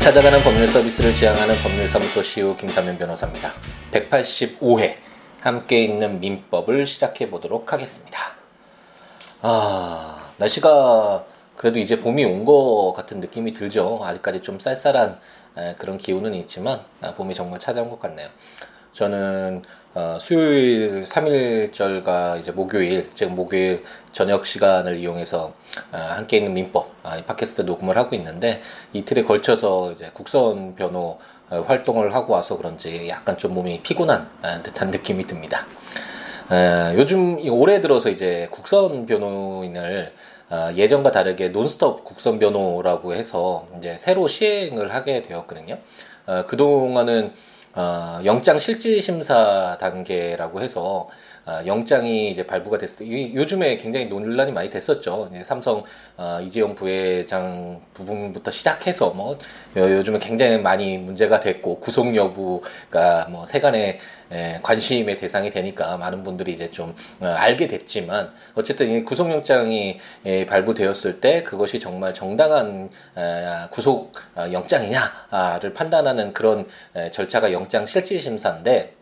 찾아가는 법률 서비스를 지향하는 법률사무소 시우 김사면 변호사입니다. 185회 함께 있는 민법을 시작해 보도록 하겠습니다. 아, 날씨가 그래도 이제 봄이 온 것 같은 느낌이 들죠. 아직까지 좀 쌀쌀한 그런 기운은 있지만 아, 봄이 정말 찾아온 것 같네요. 저는 어, 수요일 3일절과 이제 목요일, 지금 목요일 저녁 시간을 이용해서 어, 함께 있는 민법, 아, 이 팟캐스트 녹음을 하고 있는데 이틀에 걸쳐서 이제 국선 변호 어, 활동을 하고 와서 그런지 약간 좀 몸이 피곤한 아, 듯한 느낌이 듭니다. 어, 요즘 올해 들어서 이제 국선 변호인을 어, 예전과 다르게 논스톱 국선 변호라고 해서 이제 새로 시행을 하게 되었거든요. 어, 그동안은 어, 영장 실질 심사 단계라고 해서 어, 영장이 이제 발부가 됐을 때 요즘에 굉장히 논란이 많이 됐었죠. 삼성 어, 이재용 부회장 부분부터 시작해서 뭐 요 즘에 굉장히 많이 문제가 됐고 구속 여부가 뭐 세간의 에, 관심의 대상이 되니까 많은 분들이 이제 좀 어, 알게 됐지만 어쨌든 이 구속영장이 에, 발부되었을 때 그것이 정말 정당한 에, 구속 어, 영장이냐를 판단하는 그런 에, 절차가 영장 실질 심사인데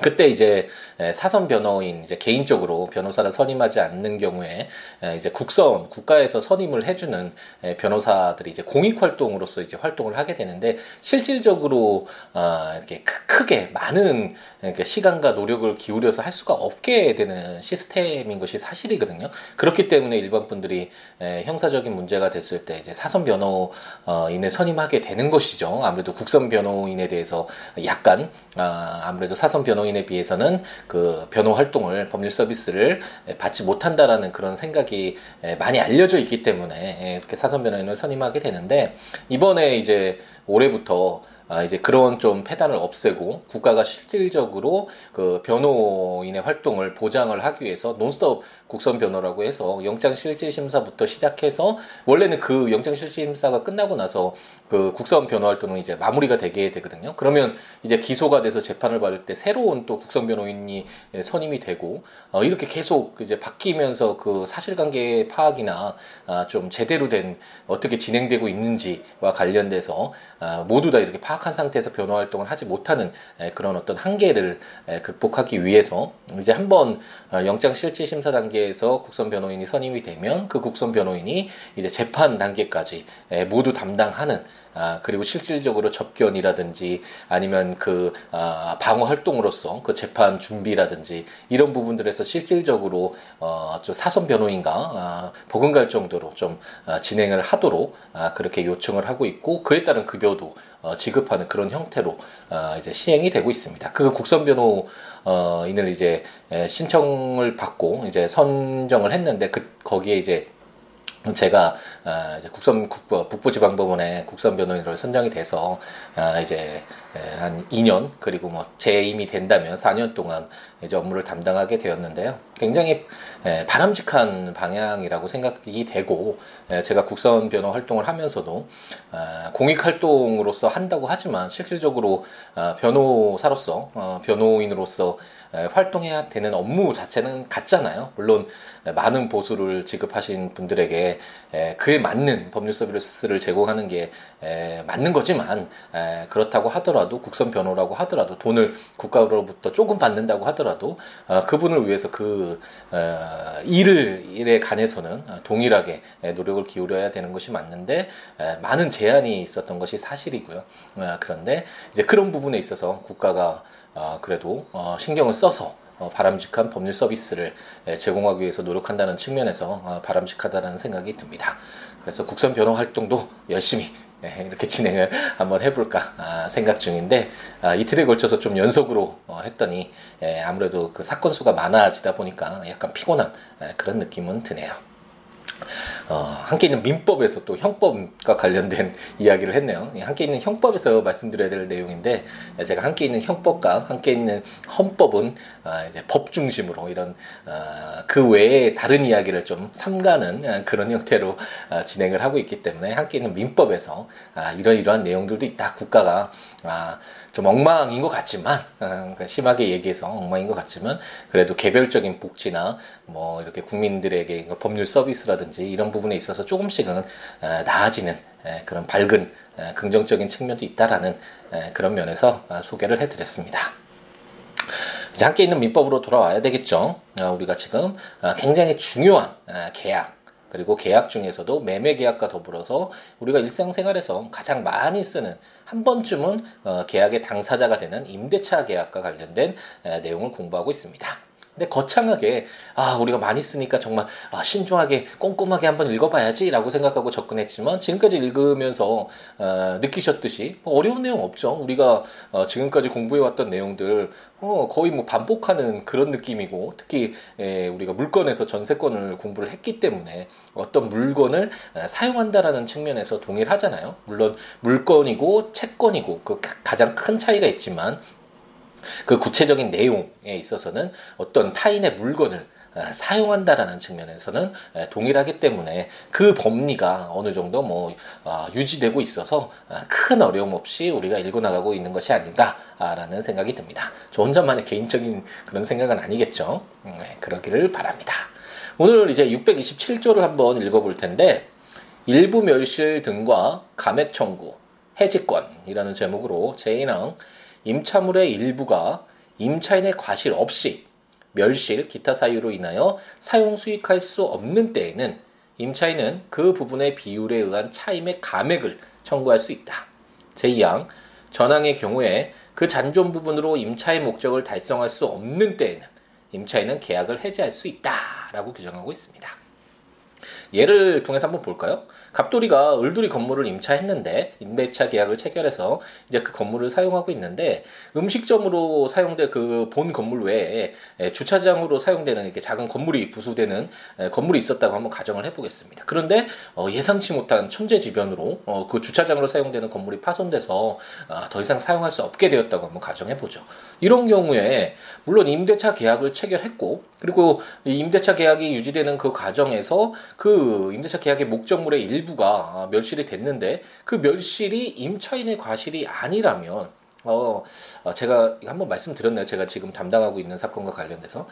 그때 이제 사선 변호인 이제 개인적으로 변호사를 선임하지 않는 경우에 이제 국선 국가에서 선임을 해주는 변호사들이 이제 공익 활동으로서 이제 활동을 하게 되는데 실질적으로 아, 이렇게 크게 많은 시간과 노력을 기울여서 할 수가 없게 되는 시스템인 것이 사실이거든요. 그렇기 때문에 일반 분들이 형사적인 문제가 됐을 때 이제 사선 변호인을 선임하게 되는 것이죠. 아무래도 국선 변호인에 대해서 약간 아, 아무래도 사선 변호 변호인에 비해서는 그 변호 활동을 법률 서비스를 받지 못한다라는 그런 생각이 많이 알려져 있기 때문에 이렇게 사선 변호인을 선임하게 되는데 이번에 이제 올해부터 아, 이제 그런 좀 폐단을 없애고 국가가 실질적으로 그 변호인의 활동을 보장을 하기 위해서 논스톱 국선 변호라고 해서 영장 실질 심사부터 시작해서 원래는 그 영장 실질 심사가 끝나고 나서 그 국선 변호 활동은 이제 마무리가 되게 되거든요. 그러면 이제 기소가 돼서 재판을 받을 때 새로운 또 국선 변호인이 선임이 되고 어, 이렇게 계속 이제 바뀌면서 그 사실관계 파악이나 아, 좀 제대로 된 어떻게 진행되고 있는지와 관련돼서 아, 모두 다 이렇게 파악 파악한 상태에서 변호 활동을 하지 못하는 그런 어떤 한계를 극복하기 위해서 이제 한번 어, 영장 실질 심사 단계 에서 국선 변호인이 선임이 되면 그 국선 변호인이 이제 재판 단계까지 모두 담당하는 아, 그리고 실질적으로 접견이라든지 아니면 그 아, 방어 활동으로서 그 재판 준비라든지 이런 부분들에서 실질적으로 어, 좀 사선 변호인가 아, 버금갈 정도로 좀 아, 진행을 하도록 아, 그렇게 요청을 하고 있고 그에 따른 급여도 어, 지급하는 그런 형태로 어, 이제 시행이 되고 있습니다. 그 국선 변호인을 이제 신청을 받고 이제 선정을 했는데 그 거기에 이제 제가 아, 국선 국부, 북부지방법원에 국선 변호인으로 선정이 돼서 아, 이제 한 2년 그리고 뭐 재임이 된다면 4년 동안 이제 업무를 담당하게 되었는데요. 굉장히 바람직한 방향이라고 생각이 되고 제가 국선 변호 활동을 하면서도 아, 공익 활동으로서 한다고 하지만 실질적으로 변호사로서 어, 변호인으로서 활동해야 되는 업무 자체는 같잖아요. 물론 많은 보수를 지급하신 분들에게 그에 맞는 법률 서비스를 제공하는 게 맞는 거지만 그렇다고 하더라도 국선 변호라고 하더라도 돈을 국가로부터 조금 받는다고 하더라도 어, 그분을 위해서 그 어, 일을 일에 관해서는 동일하게 노력을 기울여야 되는 것이 맞는데 많은 제한이 있었던 것이 사실이고요. 어, 그런데 이제 그런 부분에 있어서 국가가 그래도 신경을 써서 어, 바람직한 법률 서비스를 제공하기 위해서 노력한다는 측면에서 어, 바람직하다는 생각이 듭니다. 그래서 국선 변호 활동도 열심히 이렇게 진행을 한번 해볼까 아, 생각 중인데 아, 이틀에 걸쳐서 좀 연속으로 어, 했더니 아무래도 그 사건 수가 많아지다 보니까 약간 피곤한 그런 느낌은 드네요. 어, 함께 있는 민법에서 또 형법과 관련된 이야기를 했네요. 함께 있는 형법에서 말씀드려야 될 내용인데 제가 함께 있는 형법과 함께 있는 헌법은 어, 이제 법 중심으로 이런 어, 그 외에 다른 이야기를 좀 삼가는 그런 형태로 어, 진행을 하고 있기 때문에 함께 있는 민법에서 아, 이러이러한 내용들도 있다. 국가가 아, 좀 엉망인 것 같지만 어, 그러니까 심하게 얘기해서 엉망인 것 같지만 그래도 개별적인 복지나 뭐 이렇게 국민들에게 법률 서비스라든지 이런 부분에 있어서 조금씩은 어, 나아지는 그런 밝은 긍정적인 측면도 있다라는 그런 면에서 소개를 해드렸습니다. 이제 함께 있는 민법으로 돌아와야 되겠죠. 우리가 지금 굉장히 중요한 계약 그리고 계약 중에서도 매매 계약과 더불어서 우리가 일상생활에서 가장 많이 쓰는 한 번쯤은 계약의 당사자가 되는 임대차 계약과 관련된 내용을 공부하고 있습니다. 근데 거창하게 아 우리가 많이 쓰니까 정말 아, 신중하게 꼼꼼하게 한번 읽어봐야지라고 생각하고 접근했지만 지금까지 읽으면서 어, 느끼셨듯이 뭐 어려운 내용 없죠. 우리가 어, 지금까지 공부해왔던 내용들 어, 거의 뭐 반복하는 그런 느낌이고 특히 에, 우리가 물건에서 전세권을 공부를 했기 때문에 어떤 물건을 에, 사용한다라는 측면에서 동일하잖아요. 물론 물건이고 채권이고 그 가장 큰 차이가 있지만 그 구체적인 내용에 있어서는 어떤 타인의 물건을 어, 사용한다라는 측면에서는 동일하기 때문에 그 법리가 어느 정도 뭐 어, 유지되고 있어서 어, 큰 어려움 없이 우리가 읽어 나가고 있는 것이 아닌가라는 생각이 듭니다. 저 혼자만의 개인적인 그런 생각은 아니겠죠. 음, 네, 그러기를 바랍니다. 오늘 이제 627조를 한번 읽어볼 텐데 일부 멸실 등과 감액 청구, 해지권이라는 제목으로 제1항 임차물의 일부가 임차인의 과실 없이 멸실, 기타 사유로 인하여 사용 수익할 수 없는 때에는 임차인은 그 부분의 비율에 의한 차임의 감액을 청구할 수 있다. 제2항 전항의 경우에 그 잔존 부분으로 임차의 목적을 달성할 수 없는 때에는 임차인은 계약을 해지할 수 있다라고 규정하고 있습니다. 예를 통해서 한번 볼까요? 갑돌이가 을돌이 건물을 임차했는데 임대차 계약을 체결해서 이제 그 건물을 사용하고 있는데 음식점으로 사용될 그본 건물 외에 주차장으로 사용되는 이렇게 작은 건물이 부수되는 건물이 있었다고 한번 가정을 해보겠습니다. 그런데 어, 예상치 못한 천재지변으로 어, 그 주차장으로 사용되는 건물이 파손돼서 아, 더 이상 사용할 수 없게 되었다고 한번 가정해보죠. 이런 경우에 물론 임대차 계약을 체결했고 그리고 임대차 계약이 유지되는 그 과정에서 그 임대차 계약의 목적물의 일부가 멸실이 됐는데 그 멸실이 임차인의 과실이 아니라면 어, 어, 제가 한번 말씀드렸나요? 제가 지금 담당하고 있는 사건과 관련돼서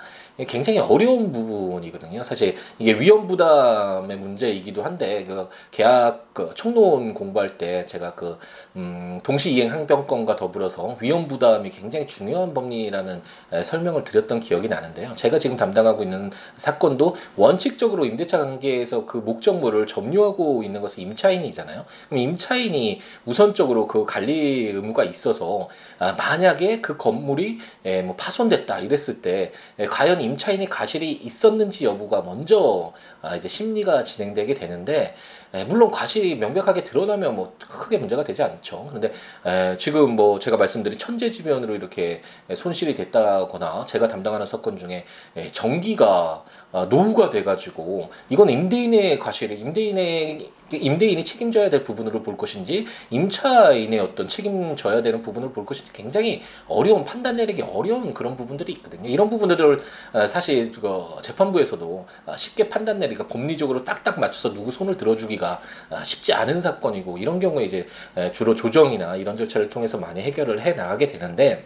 굉장히 어려운 부분이거든요. 사실 이게 위험 부담의 문제이기도 한데 그 계약 그 총론 공부할 때 제가 그 음, 동시 이행 항변권과 더불어서 위험 부담이 굉장히 중요한 법리라는 에, 설명을 드렸던 기억이 나는데요. 제가 지금 담당하고 있는 사건도 원칙적으로 임대차 관계에서 그 목적물을 점유하고 있는 것은 임차인이잖아요. 그럼 임차인이 우선적으로 그 관리 의무가 있어서 아, 만약에 그 건물이 에, 뭐 파손됐다 이랬을 때 에, 과연 임차인이 가실이 있었는지 여부가 먼저 아, 이제 심리가 진행되게 되는데 에, 물론 과실이 명백하게 드러나면 뭐 크게 문제가 되지 않죠. 그런데 에, 지금 뭐 제가 말씀드린 천재지변으로 이렇게 손실이 됐다거나 제가 담당하는 사건 중에 에, 전기가 아, 노후가 돼가지고 이건 임대인의 과실을 임대인의 임대인이 책임져야 될 부분으로 볼 것인지 임차인의 어떤 책임져야 되는 부분을 볼 것인지 굉장히 어려운 판단 내리기 어려운 그런 부분들이 있거든요. 이런 부분들을 어, 사실 그 재판부에서도 어, 쉽게 판단 내리가 법리적으로 딱딱 맞춰서 누구 손을 들어주기가 어, 쉽지 않은 사건이고 이런 경우에 이제 주로 조정이나 이런 절차를 통해서 많이 해결을 해 나가게 되는데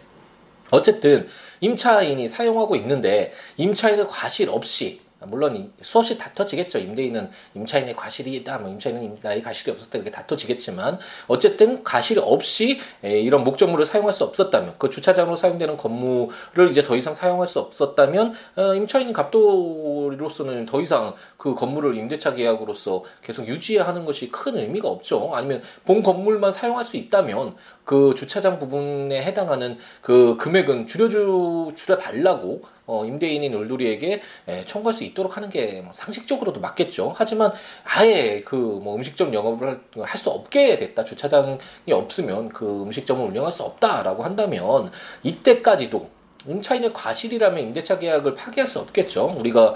어쨌든 임차인이 사용하고 있는데 임차인의 과실 없이 물론 수없이 다퉈지겠죠. 임대인은 임차인의 과실이 있다, 뭐 임차인은 나의 과실이 없었다 이렇게 다퉈지겠지만 어쨌든 과실이 없이 이런 목적물을 사용할 수 없었다면 그 주차장으로 사용되는 건물을 이제 더 이상 사용할 수 없었다면 어, 임차인 갑돌이로서는 더 이상 그 건물을 임대차 계약으로서 계속 유지하는 것이 큰 의미가 없죠. 아니면 본 건물만 사용할 수 있다면 그 주차장 부분에 해당하는 그 금액은 줄여주 줄여 달라고 어, 임대인인 울돌이에게 청구할 수 있도록 하는 게 뭐 상식적으로도 맞겠죠. 하지만 아예 그 뭐 음식점 영업을 할 수 없게 됐다. 주차장이 없으면 그 음식점을 운영할 수 없다라고 한다면 이때까지도 임차인의 과실이라면 임대차 계약을 파기할 수 없겠죠. 우리가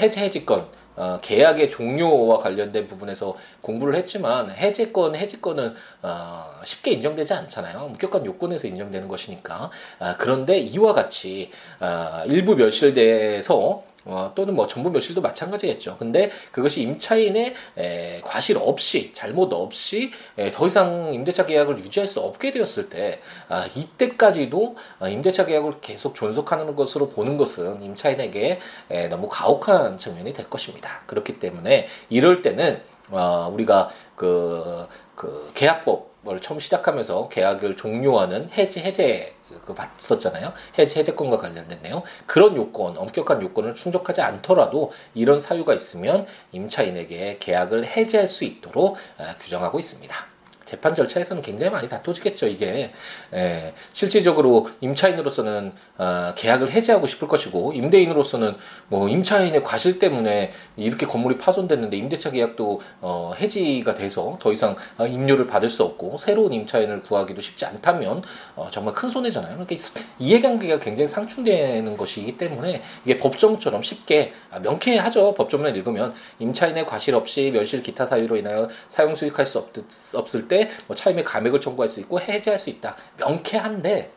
해제 해지권 어, 계약의 종료와 관련된 부분에서 공부를 했지만 해제권, 해지권은 어, 쉽게 인정되지 않잖아요. 엄격한 요건에서 인정되는 것이니까. 아, 그런데 이와 같이 아, 일부 멸실돼서 어, 또는 뭐 전부 멸실도 마찬가지겠죠. 근데 그것이 임차인의 에, 과실 없이 잘못 없이 에, 더 이상 임대차 계약을 유지할 수 없게 되었을 때 아, 이때까지도 아, 임대차 계약을 계속 존속하는 것으로 보는 것은 임차인에게 에, 너무 가혹한 측면이 될 것입니다. 그렇기 때문에 이럴 때는 어, 우리가 그 그 계약법 을 처음 시작하면서 계약을 종료하는 해지 해제 그 봤었잖아요. 해제권과 관련된 내용. 그런 요건, 엄격한 요건을 충족하지 않더라도 이런 사유가 있으면 임차인에게 계약을 해지할 수 있도록 아, 규정하고 있습니다. 재판 절차에서는 굉장히 많이 다퉈지겠죠 이게 예, 실질적으로 임차인으로서는 어, 계약을 해지하고 싶을 것이고 임대인으로서는 뭐 임차인의 과실 때문에 이렇게 건물이 파손됐는데 임대차 계약도 어, 해지가 돼서 더 이상 어, 임료를 받을 수 없고 새로운 임차인을 구하기도 쉽지 않다면 어, 정말 큰 손해잖아요. 그러니까 이해관계가 굉장히 상충되는 것이기 때문에 이게 법정처럼 쉽게 아, 명쾌하죠. 법조문을 읽으면 임차인의 과실 없이 멸실 기타 사유로 인하여 사용 수익할 수 없, 없을 때때 뭐 차임의 감액을 청구할 수 있고 해제할 수 있다. 명쾌한데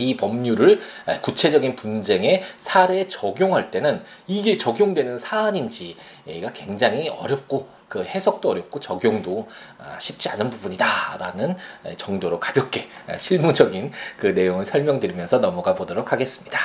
이 법률을 구체적인 분쟁에 사례에 적용할 때는 이게 적용되는 사안인지가 굉장히 어렵고 그 해석도 어렵고 적용도 아, 쉽지 않은 부분이다라는 정도로 가볍게 실무적인 그 내용을 설명드리면서 넘어가 보도록 하겠습니다.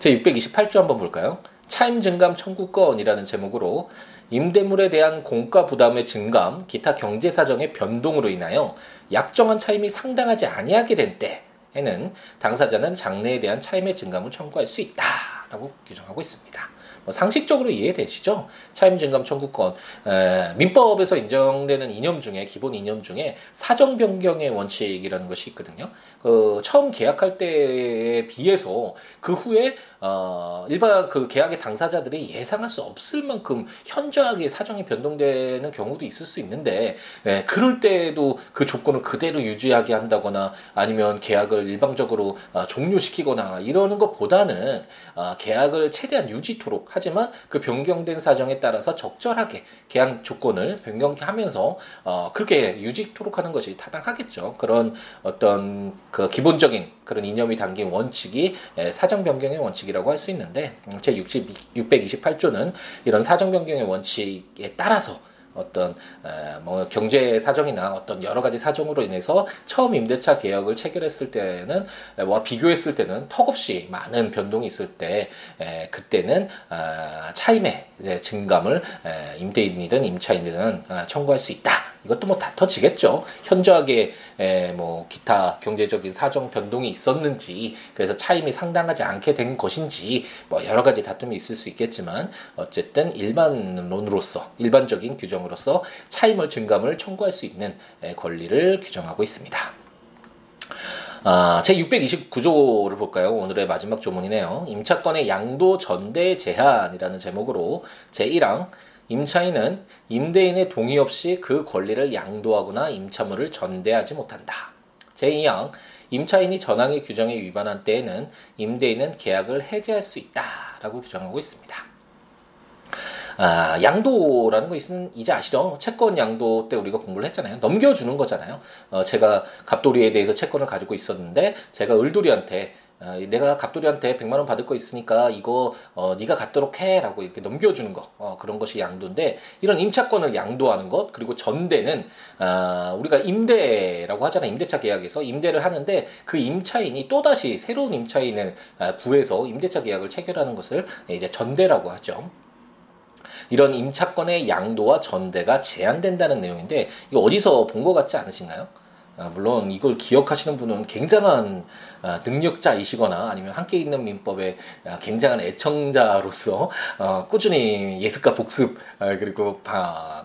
제 628조 한번 볼까요? 차임 증감 청구권이라는 제목으로 임대물에 대한 공가 부담의 증감, 기타 경제 사정의 변동으로 인하여 약정한 차임이 상당하지 아니하게 된 때에는 당사자는 장래에 대한 차임의 증감을 청구할 수 있다라고 규정하고 있습니다. 뭐 상식적으로 이해되시죠? 차임 증감 청구권 에, 민법에서 인정되는 이념 중에 기본 이념 중에 사정 변경의 원칙이라는 것이 있거든요. 그 처음 계약할 때에 비해서 그 후에 어, 일반 그 계약의 당사자들이 예상할 수 없을 만큼 현저하게 사정이 변동되는 경우도 있을 수 있는데 예, 그럴 때도 그 조건을 그대로 유지하게 한다거나 아니면 계약을 일방적으로 어, 종료시키거나 이러는 것보다는 어, 계약을 최대한 유지토록 하지만 그 변경된 사정에 따라서 적절하게 계약 조건을 변경하면서 어, 그렇게 유지토록 하는 것이 타당하겠죠. 그런 어떤 그 기본적인 그런 이념이 담긴 원칙이 예, 사정 변경의 원칙이라고 할 수 있는데 음, 제 60, 628조는 이런 사정 변경의 원칙에 따라서 어떤 뭐 경제 사정이나 어떤 여러 가지 사정으로 인해서 처음 임대차 계약을 체결했을 때는 와 비교했을 때는 턱없이 많은 변동이 있을 때 그때는 아, 차임의 증감을 임대인이든 임차인이든 아, 청구할 수 있다. 이것도 뭐 다퉈지겠죠. 현저하게 에, 뭐 기타 경제적인 사정 변동이 있었는지 그래서 차임이 상당하지 않게 된 것인지 뭐 여러 가지 다툼이 있을 수 있겠지만 어쨌든 일반론으로서 일반적인 규정으로서 차임을 증감을 청구할 수 있는 에, 권리를 규정하고 있습니다. 아, 제 629조를 볼까요? 오늘의 마지막 조문이네요. 임차권의 양도 전대 제한이라는 제목으로 제 1항 임차인은 임대인의 동의 없이 그 권리를 양도하거나 임차물을 전대하지 못한다. 제2항 임차인이 전항의 규정에 위반한 때에는 임대인은 계약을 해지할 수 있다라고 규정하고 있습니다. 아, 양도라는 것은 이제 아시죠? 채권 양도 때 우리가 공부를 했잖아요. 넘겨주는 거잖아요. 어, 제가 갑돌이에 대해서 채권을 가지고 있었는데 제가 을돌이한테 아, 내가 갑돌이한테 100만 원 받을 거 있으니까 이거 어, 네가 갖도록 해라고 이렇게 넘겨주는 거 어, 그런 것이 양도인데 이런 임차권을 양도하는 것 그리고 전대는 아, 우리가 임대라고 하잖아요 임대차 계약에서 임대를 하는데 그 임차인이 또 다시 새로운 임차인을 아, 구해서 임대차 계약을 체결하는 것을 이제 전대라고 하죠. 이런 임차권의 양도와 전대가 제한된다는 내용인데 이거 어디서 본 것 같지 않으신가요? 아, 물론 이걸 기억하시는 분은 굉장한 아, 능력자이시거나 아니면 함께 있는 민법의 아, 굉장한 애청자로서 어, 꾸준히 예습과 복습 그리고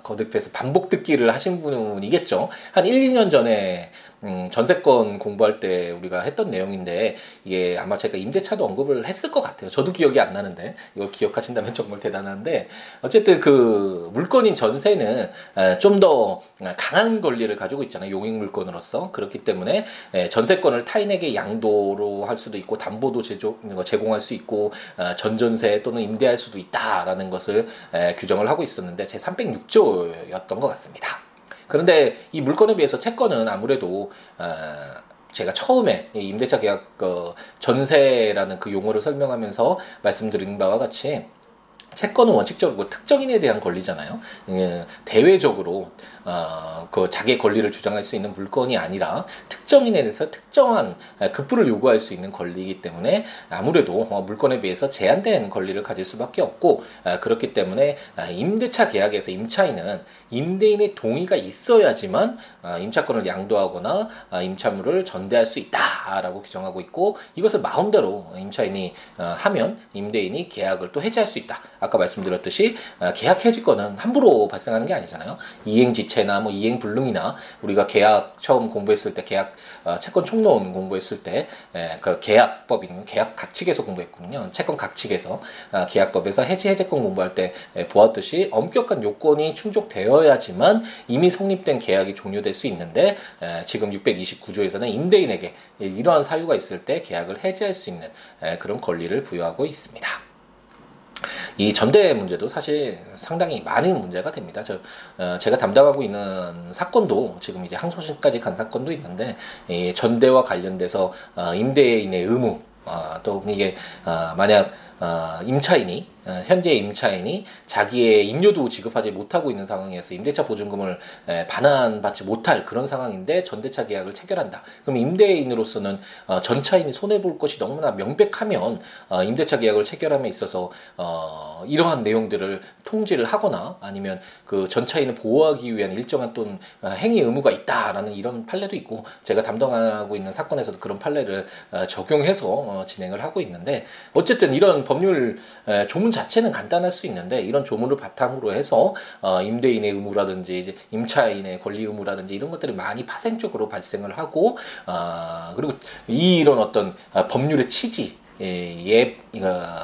거듭해서 반복 듣기를 하신 분이겠죠. 한 1, 2년 전에 음, 전세권 공부할 때 우리가 했던 내용인데 이게 아마 제가 임대차도 언급을 했을 것 같아요. 저도 기억이 안 나는데 이걸 기억하신다면 정말 대단한데 어쨌든 그 물건인 전세는 좀 더 강한 권리를 가지고 있잖아요. 용익 물건으로서 그렇기 때문에 전세권을 타인에게 양도로 할 수도 있고 담보도 제공할 수 있고 어, 전전세 또는 임대할 수도 있다라는 것을 규정을 하고 있었는데 제 306조였던 것 같습니다. 그런데 이 물건에 비해서 채권은 아무래도 어, 제가 처음에 임대차 계약 그 전세라는 그 용어를 설명하면서 말씀드린 바와 같이 채권은 원칙적으로 특정인에 대한 권리잖아요. 예, 대외적으로 어, 그 자기의 권리를 주장할 수 있는 물건이 아니라 특정인에 대해서 특정한 급부를 요구할 수 있는 권리이기 때문에 아무래도 어, 물건에 비해서 제한된 권리를 가질 수밖에 없고 아, 그렇기 때문에 아, 임대차 계약에서 임차인은 임대인의 동의가 있어야지만 아, 임차권을 양도하거나 임차물을 전대할 수 있다라고 규정하고 있고 이것을 마음대로 임차인이 어, 하면 임대인이 계약을 또 해지할 수 있다. 아까 말씀드렸듯이 계약 해지권은 함부로 발생하는 게 아니잖아요. 이행지 체 자체나 뭐 이행 불능이나 우리가 계약 처음 공부했을 때 계약 어, 채권 총론 공부했을 때그 예, 계약법인 계약 각칙에서 공부했거든요. 채권 각칙에서 어, 계약법에서 해지 해제권 공부할 때 예, 보았듯이 엄격한 요건이 충족되어야지만 이미 성립된 계약이 종료될 수 있는데 예, 지금 629조에서는 임대인에게 이러한 사유가 있을 때 계약을 해지할 수 있는 예, 그런 권리를 부여하고 있습니다. 이 전대 문제도 사실 상당히 많은 문제가 됩니다. 저 어, 제가 담당하고 있는 사건도 지금 이제 항소심까지 간 사건도 있는데 이 전대와 관련돼서 어, 임대인의 의무 어, 또 이게 어, 만약 어, 임차인이 어, 현재 임차인이 자기의 임료도 지급하지 못하고 있는 상황에서 임대차 보증금을 반환받지 못할 그런 상황인데 전대차 계약을 체결한다. 그럼 임대인으로서는 어, 전차인이 손해 볼 것이 너무나 명백하면 어, 임대차 계약을 체결함에 있어서 이러한 내용들을 통지를 하거나 아니면 그 전차인을 보호하기 위한 일정한 또는 행위 의무가 있다라는 이런 판례도 있고 제가 담당하고 있는 사건에서도 그런 판례를 적용해서 진행을 하고 있는데 어쨌든 이런 법률 조문 자체는 간단할 수 있는데 이런 조문을 바탕으로 해서 어, 임대인의 의무라든지 이제 임차인의 권리 의무라든지 이런 것들이 많이 파생적으로 발생을 하고 어, 그리고 이런 어떤 어, 법률의 취지 예,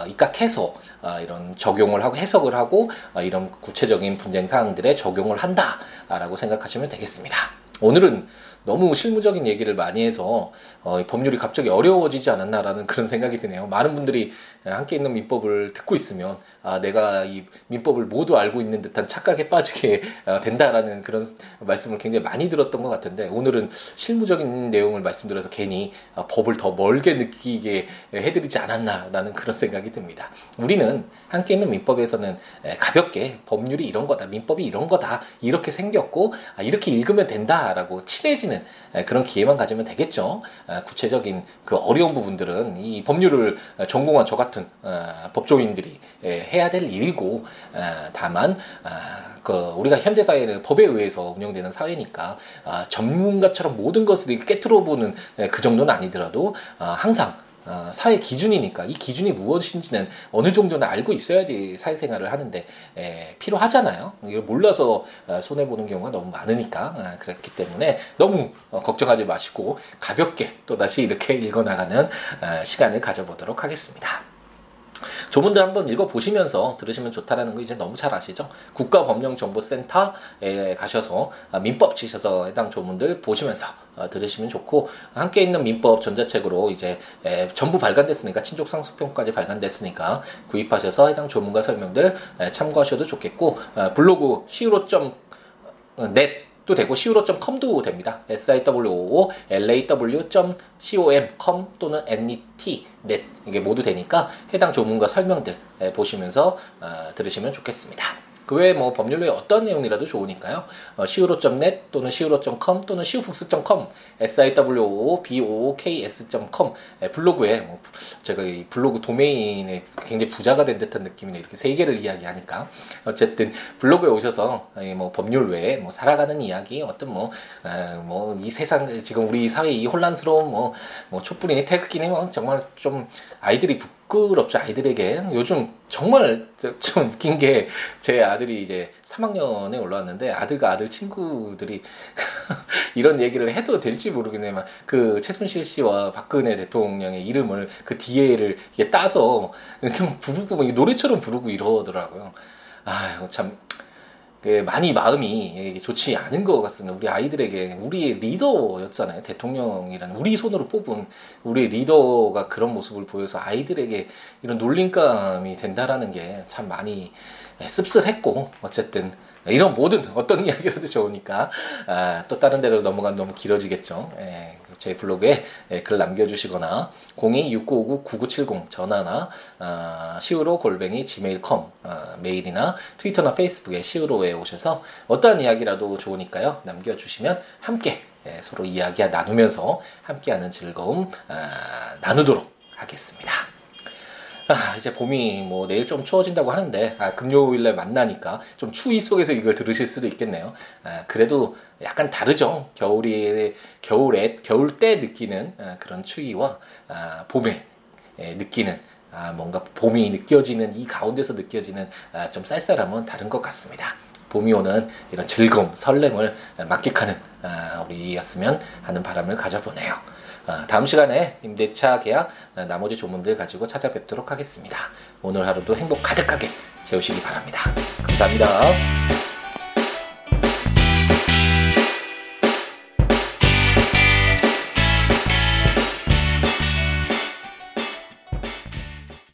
입각해서 어, 이런 적용을 하고 해석을 하고 어, 이런 구체적인 분쟁 사항들에 적용을 한다라고 생각하시면 되겠습니다. 오늘은 너무 실무적인 얘기를 많이 해서 어, 법률이 갑자기 어려워지지 않았나라는 그런 생각이 드네요. 많은 분들이 함께 있는 민법을 듣고 있으면 아, 내가 이 민법을 모두 알고 있는 듯한 착각에 빠지게 어, 된다라는 그런 말씀을 굉장히 많이 들었던 것 같은데 오늘은 실무적인 내용을 말씀드려서 괜히 어, 법을 더 멀게 느끼게 해드리지 않았나라는 그런 생각이 듭니다. 우리는 함께 있는 민법에서는 가볍게 법률이 이런 거다, 민법이 이런 거다 이렇게 생겼고 아, 이렇게 읽으면 된다 라고 친해지는 그런 기회만 가지면 되겠죠. 아, 구체적인 그 어려운 부분들은 이 법률을 전공한 저 같은 어, 법조인들이 해야 될 일이고 다만 아, 그 우리가 현대 사회는 법에 의해서 운영되는 사회니까 전문가처럼 모든 것을 깨뜨려 보는 그 정도는 아니더라도 항상 어, 사회 기준이니까 이 기준이 무엇인지는 어느 정도는 알고 있어야지 사회생활을 하는데 에, 필요하잖아요. 이걸 몰라서 어, 손해 보는 경우가 너무 많으니까 어, 그렇기 때문에 너무 어, 걱정하지 마시고 가볍게 또 다시 이렇게 읽어나가는 어, 시간을 가져보도록 하겠습니다. 조문들 한번 읽어보시면서 들으시면 좋다라는 거 이제 너무 잘 아시죠? 국가법령정보센터에 가셔서 아, 민법 치셔서 해당 조문들 보시면서 어, 들으시면 좋고 함께 있는 민법 전자책으로 이제 전부 발간됐으니까 친족 상속평까지 발간됐으니까 구입하셔서 해당 조문과 설명들 참고하셔도 좋겠고 어, 블로그 siwo.net 도 되고 siwo.com도 됩니다. siwo law.com 또는 net net 이게 모두 되니까 해당 조문과 설명들 보시면서 어, 들으시면 좋겠습니다. 그 외에 뭐 법률로의 어떤 내용이라도 좋으니까요. 어, siwo.net 또는 siwo.com 또는 siwobooks.com siwoboks.com 블로그에 뭐 제가 이 블로그 도메인에 굉장히 부자가 된 듯한 느낌이네 이렇게 세 개를 이야기하니까 어쨌든 블로그에 오셔서 뭐 법률 외에 뭐 살아가는 이야기 어떤 뭐 뭐 이 세상 지금 우리 사회 이 혼란스러운 뭐, 뭐 촛불이니 태극기니 뭐 정말 좀 아이들이 부 끄럽죠 아이들에게 요즘 정말 좀 웃긴 게 제 아들이 이제 3학년에 올라왔는데 아들과 아들 친구들이 이런 얘기를 해도 될지 모르겠네만 그 최순실 씨와 박근혜 대통령의 이름을 그 뒤에를 이게 따서 이렇게 부르고 노래처럼 부르고 이러더라고요. 아유 참그 많이 마음이 좋지 않은 것 같습니다. 우리 아이들에게 우리의 리더였잖아요. 대통령이라는 우리 손으로 뽑은 우리 리더가 그런 모습을 보여서 아이들에게 이런 놀림감이 된다라는 게 참 많이 씁쓸했고 어쨌든 이런 모든 어떤 이야기라도 좋으니까 아, 또 다른 데로 넘어가면 너무 길어지겠죠. 예, 제 블로그에 예, 글 남겨주시거나 026959-9970 전화나 아, 시우로 골뱅이 gmail.com 아, 메일이나 트위터나 페이스북에 시우로에 오셔서 어떠한 이야기라도 좋으니까요 남겨주시면 함께 예, 서로 이야기 나누면서 함께하는 즐거움 아, 나누도록 하겠습니다. 아, 이제 봄이 뭐 내일 좀 추워진다고 하는데 아, 금요일날 만나니까 좀 추위 속에서 이걸 들으실 수도 있겠네요. 아, 그래도 약간 다르죠. 겨울이 겨울에 겨울 때 느끼는 아, 그런 추위와 아, 봄에 예, 느끼는 아, 뭔가 봄이 느껴지는 이 가운데서 느껴지는 아, 좀 쌀쌀함은 다른 것 같습니다. 봄이 오는 이런 즐거움, 설렘을 만끽하는 아, 우리였으면 하는 바람을 가져보네요. 아, 다음 시간에 임대차 계약 아, 나머지 조문들 가지고 찾아뵙도록 하겠습니다. 오늘 하루도 행복 가득하게 채우시기 바랍니다. 감사합니다.